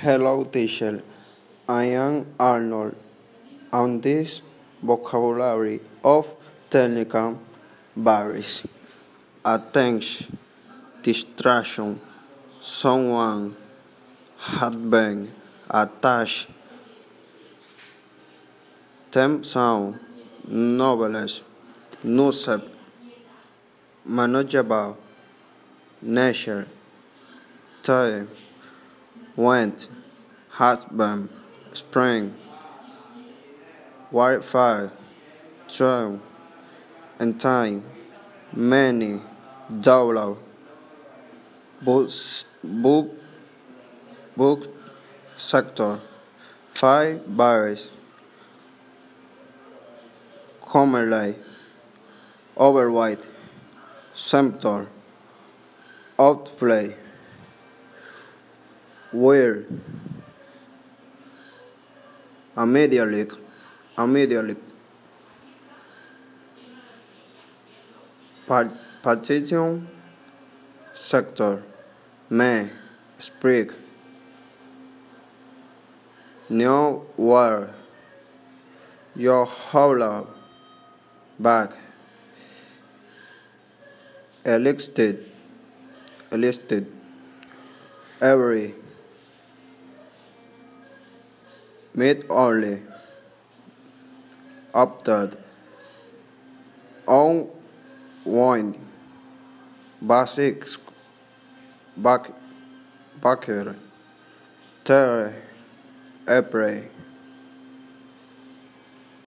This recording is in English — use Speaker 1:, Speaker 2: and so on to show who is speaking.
Speaker 1: Hello, teacher. I am Arnold. On this vocabulary of technical varies. Attention, distraction, someone had been attached, temp sound, novels, nusep, manageable, nature, time, went, husband, spring, Wi-Fi, trail, and time, many, dollar, books, book, book sector, five virus, commonly, overweight, symptom, outplay, weird, immediately, immediately, Part- partition, sector, may, sprig, new word, your whole back, elicited, elicited, every, mid only, opted, on wind, basic, back, backer, terre, April.